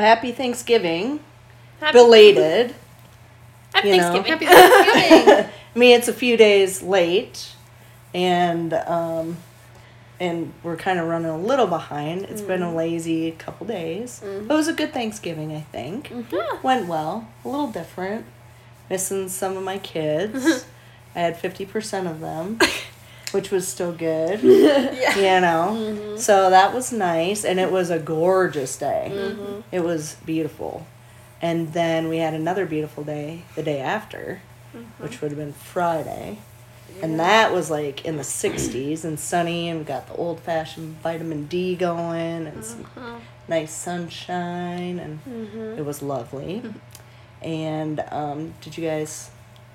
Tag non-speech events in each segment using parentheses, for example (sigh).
Well, happy Thanksgiving. Happy, Belated. (laughs) Happy you know. Thanksgiving. Happy Thanksgiving. I mean, it's a few days late, and um, and we're kind of running a little behind. It's been a mm-hmm. lazy couple days. Mm-hmm. But it was a good Thanksgiving, I think. Mm-hmm. Yeah. Went well. A little different. Missing some of my kids. (laughs) I had fifty percent of them, (laughs) which was still good. (laughs) yeah. (laughs) You know, mm-hmm. so that was nice, and it was a gorgeous day. Mm-hmm. It was beautiful, and then we had another beautiful day the day after, mm-hmm. which would have been Friday, and that was like in the '60s and sunny, and we got the old-fashioned vitamin D going, and some nice sunshine, and it was lovely. And um, did you guys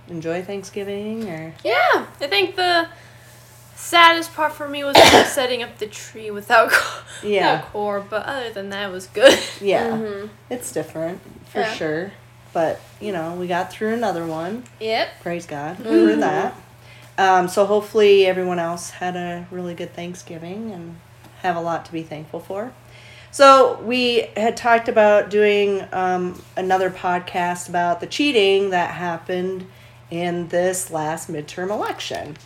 enjoy Thanksgiving or? Yeah, I think the saddest part for me was (coughs) setting up the tree without co- (laughs) Yeah. without core, but other than that, it was good. (laughs) Yeah, it's different for Yeah. sure. But you know, we got through another one. Yep. Praise God for that. Um, so hopefully everyone else had a really good Thanksgiving and have a lot to be thankful for. So we had talked about doing um, another podcast about the cheating that happened in this last midterm election.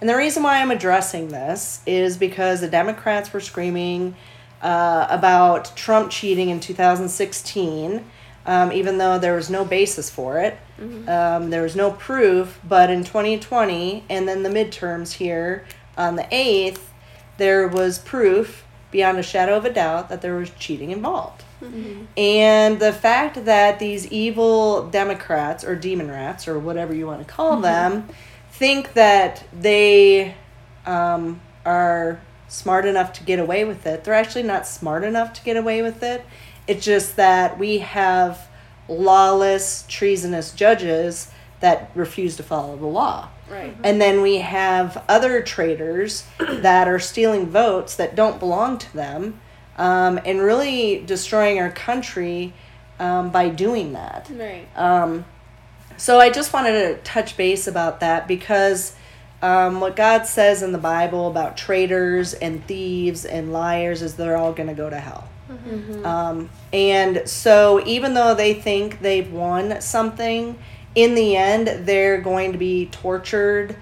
And the reason why I'm addressing this is because the Democrats were screaming uh, about Trump cheating in 2016, um, even though there was no basis for it. Um, there was no proof, but in 2020 and then the midterms here on the 8th, there was proof beyond a shadow of a doubt that there was cheating involved. And the fact that these evil Democrats or demon rats or whatever you want to call them think that they um, are smart enough to get away with it, they're actually not smart enough to get away with it. It's just that we have lawless, treasonous judges that refuse to follow the law. Right. And then we have other traitors (coughs) that are stealing votes that don't belong to them um, and really destroying our country um, by doing that. Right. Um, so I just wanted to touch base about that because um, what God says in the Bible about traitors and thieves and liars is they're all going to go to hell. Um, and so even though they think they've won something, in the end, they're going to be tortured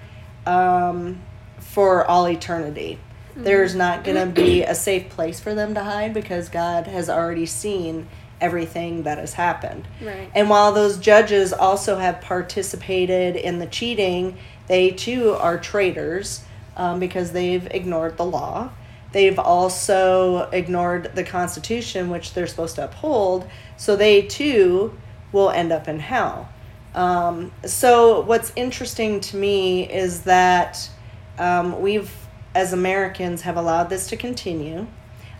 um, for all eternity. There's not going to be a safe place for them to hide because God has already seen everything that has happened. Right. And while those judges also have participated in the cheating, they too are traitors um, because they've ignored the law. They've also ignored the Constitution, which they're supposed to uphold. So they too will end up in hell. Um, so what's interesting to me is that um, we've, as Americans, have allowed this to continue.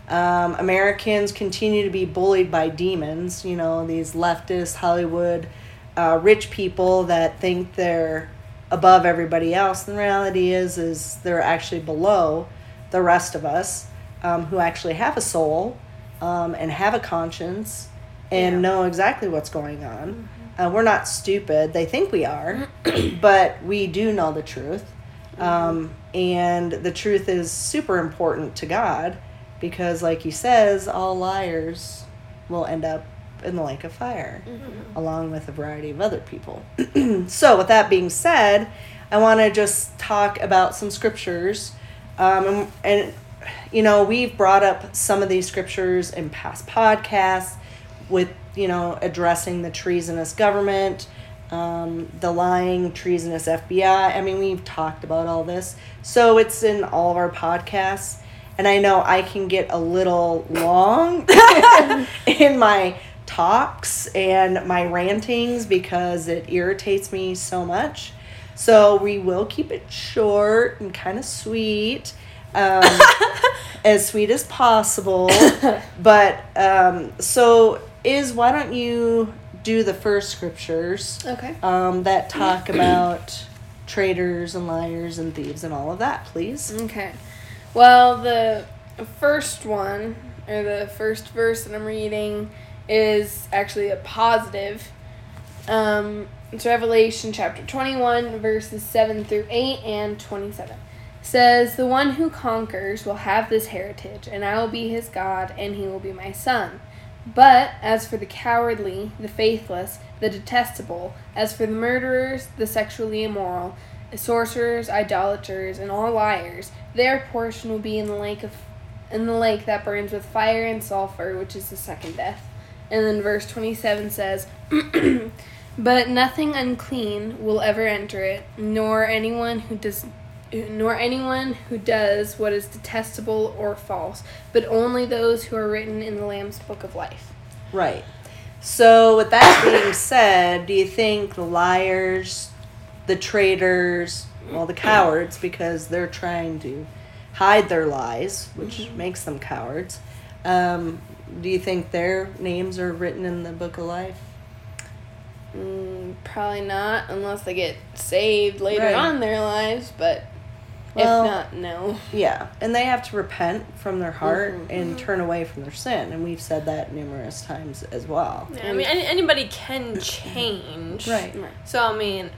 Um, Americans continue to be bullied by demons, you know, these leftist Hollywood uh, rich people that think they're above everybody else. And the reality is, is they're actually below the rest of us um, who actually have a soul um, and have a conscience and Yeah. know exactly what's going on. Uh, we're not stupid. They think we are, (clears throat) but we do know the truth. Um, and the truth is super important to God because, like he says, all liars will end up in the lake of fire, along with a variety of other people. (clears throat) so, with that being said, I want to just talk about some scriptures. Um, and, and, you know, we've brought up some of these scriptures in past podcasts with, you know, addressing the treasonous government, um, the lying, treasonous FBI. I mean, we've talked about all this. So it's in all of our podcasts. And I know I can get a little long (laughs) in my talks and my rantings because it irritates me so much. So we will keep it short and kind of sweet, um, (laughs) as sweet as possible. (laughs) But um, so is why don't you do the first scriptures Okay. um, that talk (clears throat) about traitors and liars and thieves and all of that, please? Okay. Well, the first one, or the first verse that I'm reading, is actually a positive. Um, it's Revelation chapter 21, verses 7 through 8 and 27. Says, The one who conquers will have this heritage, and I will be his God, and he will be my son. But as for the cowardly, the faithless, the detestable, as for the murderers, the sexually immoral, sorcerers, idolaters, and all liars, their portion will be in the lake of in the lake that burns with fire and sulfur, which is the second death. And then verse 27 says, (clears throat) But nothing unclean will ever enter it, nor anyone who does nor anyone who does what is detestable or false, but only those who are written in the Lamb's book of life. Right. So, with that being said, do you think the liars, the traitors, well, the cowards, because they're trying to hide their lies, which makes them cowards, um, do you think their names are written in the book of life? Mm, probably not, unless they get saved later Right. on in their lives, but Well- if not, no. Yeah, and they have to repent from their heart Mhm. and turn away from their sin, and we've said that numerous times as well. Yeah, I mean, any, anybody can change. Right. So, I mean,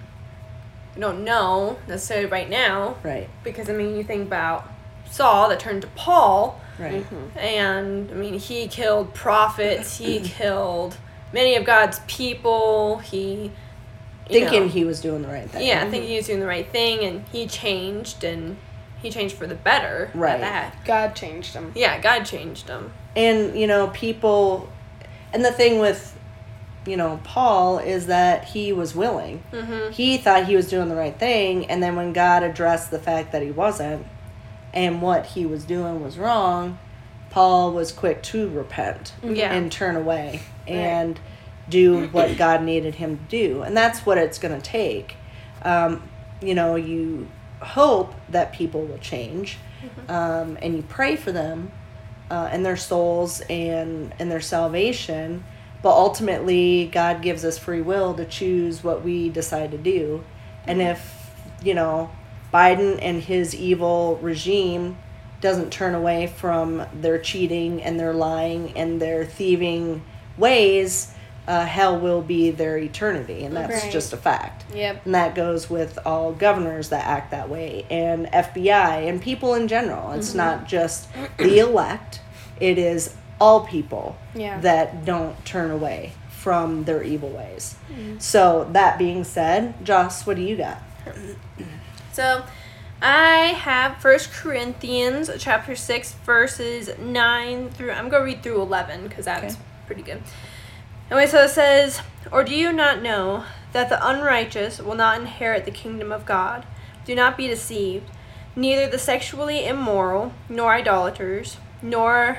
we don't know necessarily right now Right, because, I mean, you think about Saul that turned to Paul, right. Mm-hmm. and, I mean, he killed prophets, he (clears throat) killed many of God's people, he. Thinking know, he was doing the right thing. Yeah, thinking he was doing the right thing, and he changed, and he changed for the better. at Right. that. God changed him. Yeah, God changed him. and you know people and the thing with you know paul is that he was willing. Mm-hmm. he thought he was doing the right thing and then when god addressed the fact that he wasn't and what he was doing was wrong paul was quick to repent Yeah. and turn away and do what god needed him to do. And that's what it's going to take. Um, you know you hope that people will change um, and you pray for them uh, and their souls and and their salvation but ultimately god gives us free will to choose what we decide to do and if you know biden and his evil regime doesn't turn away from their cheating and their lying and their thieving ways uh, hell will be their eternity and that's Right. just a fact Yep. and that goes with all governors that act that way and FBI and people in general. It's not just the elect, it is all people Yeah. that don't turn away from their evil ways. Mm-hmm. So, that being said, Joss, what do you got? (clears throat) So, I have First Corinthians chapter six verses nine through. I'm gonna read through eleven because that's Okay. pretty good. Anyway, so it says, "Or do you not know that the unrighteous will not inherit the kingdom of God? Do not be deceived. Neither the sexually immoral, nor idolaters, nor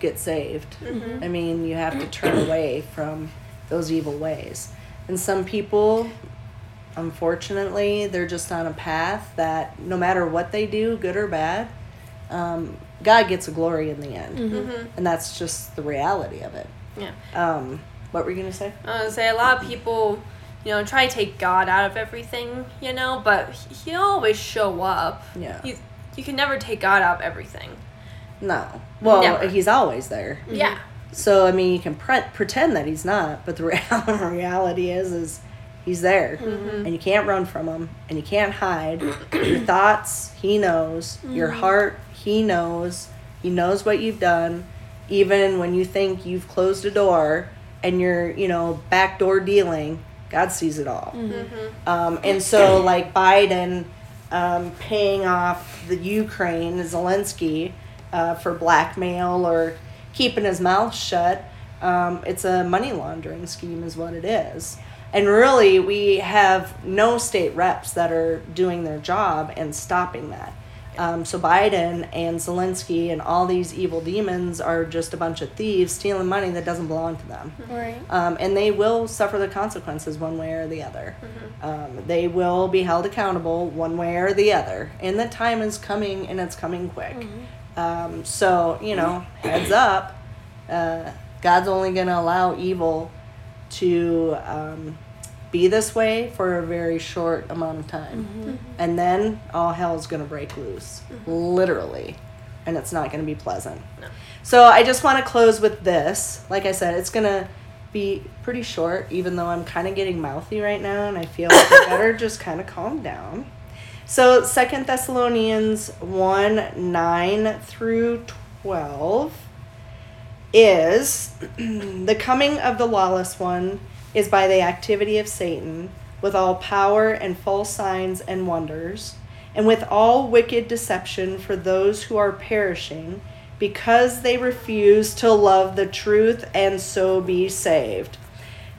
get saved. I mean, you have to turn away from those evil ways. And some people, unfortunately, they're just on a path that no matter what they do, good or bad, um, God gets a glory in the end. And that's just the reality of it. Yeah. Um, what were you going to say? I would say a lot of people, you know, try to take God out of everything, you know, but he- he'll always show up. Yeah. You, you can never take God out of everything. No. Well, Never. he's always there. Mm-hmm. Yeah. So I mean, you can pre- pretend that he's not, but the (laughs) reality is, is he's there, mm-hmm. Mm-hmm. and you can't run from him, and you can't hide. Your (coughs) thoughts, he knows. Your heart, he knows. He knows what you've done, even when you think you've closed a door and you're, you know, backdoor dealing. God sees it all. Um, and so, like Biden um, paying off the Ukraine, Zelensky, uh, for blackmail or keeping his mouth shut, um, it's a money laundering scheme, is what it is. And really, we have no state reps that are doing their job and stopping that. Um, so Biden and Zelensky and all these evil demons are just a bunch of thieves stealing money that doesn't belong to them Right. um, and they will suffer the consequences one way or the other. Mhm. Um, they will be held accountable one way or the other, and the time is coming, and it's coming quick. Um, so you know, heads up. Uh, God's only going to allow evil to um, be this way for a very short amount of time. And then all hell is going to break loose, literally. And it's not going to be pleasant. No. So I just want to close with this. Like I said, it's going to be pretty short, even though I'm kind of getting mouthy right now, and I feel like I better (laughs) just kind of calm down. So Second Thessalonians 1 9 through 12 is (clears throat) the coming of the lawless one is by the activity of Satan with all power and false signs and wonders, and with all wicked deception for those who are perishing, because they refuse to love the truth and so be saved.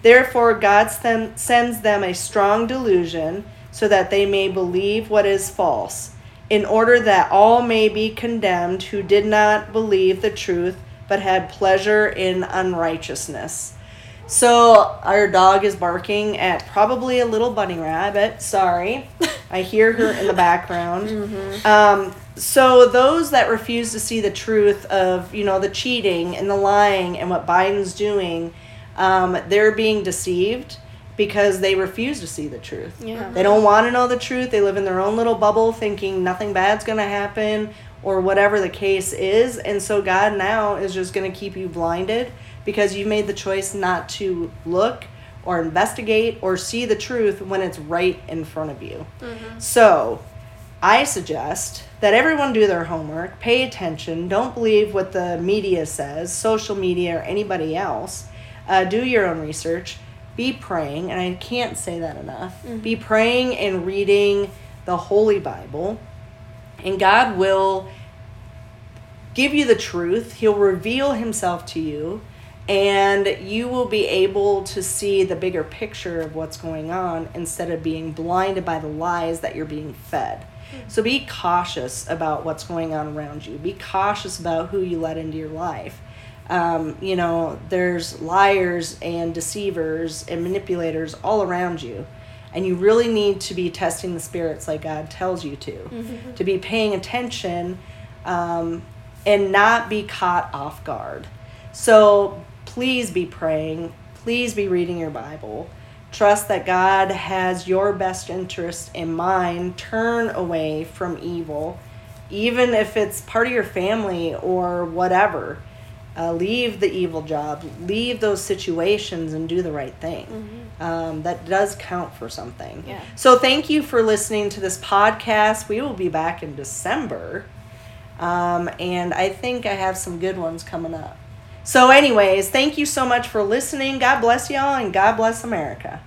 Therefore, God sen- sends them a strong delusion so that they may believe what is false, in order that all may be condemned who did not believe the truth but had pleasure in unrighteousness. So, our dog is barking at probably a little bunny rabbit. Sorry. (laughs) I hear her in the background. Um, so, those that refuse to see the truth of, you know, the cheating and the lying and what Biden's doing, um, they're being deceived because they refuse to see the truth. Yeah. They don't want to know the truth. They live in their own little bubble thinking nothing bad's going to happen or whatever the case is. And so God now is just going to keep you blinded because you made the choice not to look or investigate or see the truth when it's right in front of you. So I suggest that everyone do their homework, pay attention, don't believe what the media says, social media, or anybody else. Uh, do your own research. Be praying, and I can't say that enough. Be mm-hmm. praying and reading the Holy Bible, and God will give you the truth. He'll reveal Himself to you, and you will be able to see the bigger picture of what's going on instead of being blinded by the lies that you're being fed. Mm-hmm. So be cautious about what's going on around you. Be cautious about who you let into your life. Um, you know, there's liars and deceivers and manipulators all around you. And you really need to be testing the spirits like God tells you to, to be paying attention um, and not be caught off guard. So please be praying. Please be reading your Bible. Trust that God has your best interest in mind. Turn away from evil, even if it's part of your family or whatever. Uh, leave the evil job, leave those situations, and do the right thing. Um, that does count for something. Yeah. So, thank you for listening to this podcast. We will be back in December. Um, and I think I have some good ones coming up. So, anyways, thank you so much for listening. God bless y'all and God bless America.